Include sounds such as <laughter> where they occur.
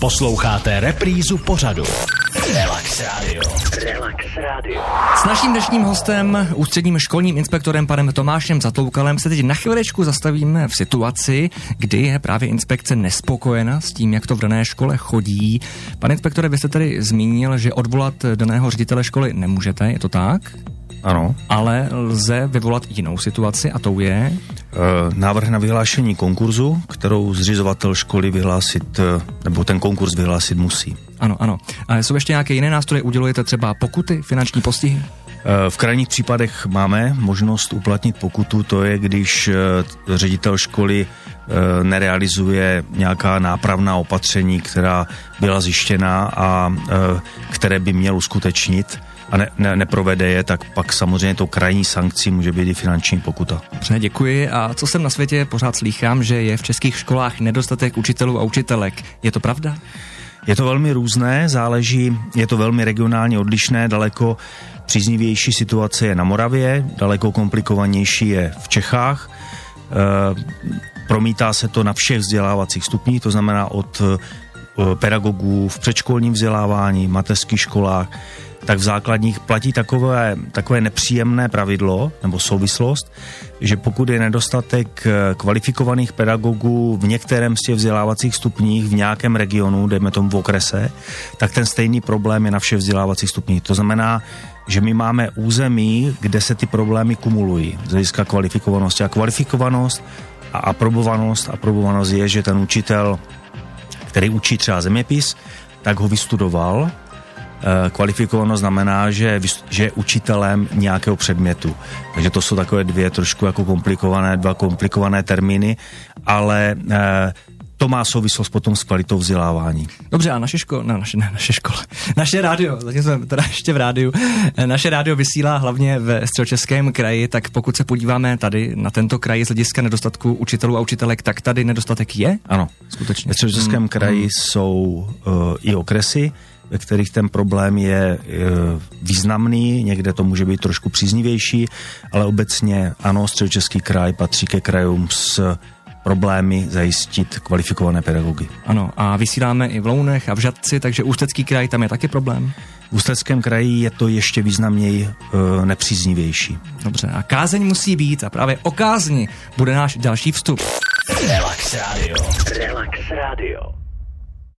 Posloucháte reprízu pořadu. Relax Radio. Relax Radio. S naším dnešním hostem, ústředním školním inspektorem panem Tomášem Zatloukalem, se teď na chvilečku zastavíme v situaci, kdy je právě inspekce nespokojena s tím, jak to v dané škole chodí. Pane inspektore, vy jste tady zmínil, že odvolat daného ředitele školy nemůžete, je to tak? Ano. Ale lze vyvolat jinou situaci a tou je? E, návrh na vyhlášení konkurzu, kterou zřizovatel školy vyhlásit, e, nebo ten konkurs vyhlásit musí. Ano, ano. A jsou ještě nějaké jiné nástroje? Udělujete třeba pokuty, finanční postihy? E, v krajních případech máme možnost uplatnit pokutu, to je, když ředitel školy nerealizuje nějaká nápravná opatření, která byla zjištěna a které by měl uskutečnit a ne, ne, neprovede je, tak pak samozřejmě tou krajní sankcí může být i finanční pokuta. Dobře, děkuji. A co jsem na světě pořád slýchám, že je v českých školách nedostatek učitelů a učitelek. Je to pravda? Je to velmi různé, záleží, je to velmi regionálně odlišné, daleko příznivější situace je na Moravě, daleko komplikovanější je v Čechách. E, promítá se to na všech vzdělávacích stupních, to znamená od pedagogů v předškolním vzdělávání, mateřských školách, tak v základních platí takové, takové nepříjemné pravidlo nebo souvislost, že pokud je nedostatek eh, kvalifikovaných pedagogů v některém z těch vzdělávacích stupních v nějakém regionu, dejme tomu v okrese, tak ten stejný problém je na všech vzdělávacích stupních. To znamená, že my máme území, kde se ty problémy kumulují z hlediska kvalifikovanosti. A kvalifikovanost a aprobovanost, aprobovanost je, že ten učitel, který učí třeba zeměpis, tak ho vystudoval Eh, kvalifikováno znamená, že, že je učitelem nějakého předmětu. Takže to jsou takové dvě trošku jako komplikované, dva komplikované termíny, ale eh, to má souvislost potom s kvalitou vzdělávání. Dobře, a naše škola, no, naše, ne, naše škola, <laughs> naše rádio, zatím jsme teda ještě v rádiu, eh, naše rádio vysílá hlavně ve středočeském kraji, tak pokud se podíváme tady na tento kraj z hlediska nedostatku učitelů a učitelek, tak tady nedostatek je? Ano, skutečně. Ve středočeském hmm. kraji hmm. jsou uh, i okresy, ve kterých ten problém je významný, někde to může být trošku příznivější, ale obecně ano, středočeský kraj patří ke krajům s problémy zajistit kvalifikované pedagogy. Ano, a vysíláme i v Lounech a v Žadci, takže Ústecký kraj tam je taky problém? V Ústeckém kraji je to ještě významněji e, nepříznivější. Dobře, a kázeň musí být a právě o kázni bude náš další vstup. Relax Radio. Relax Radio.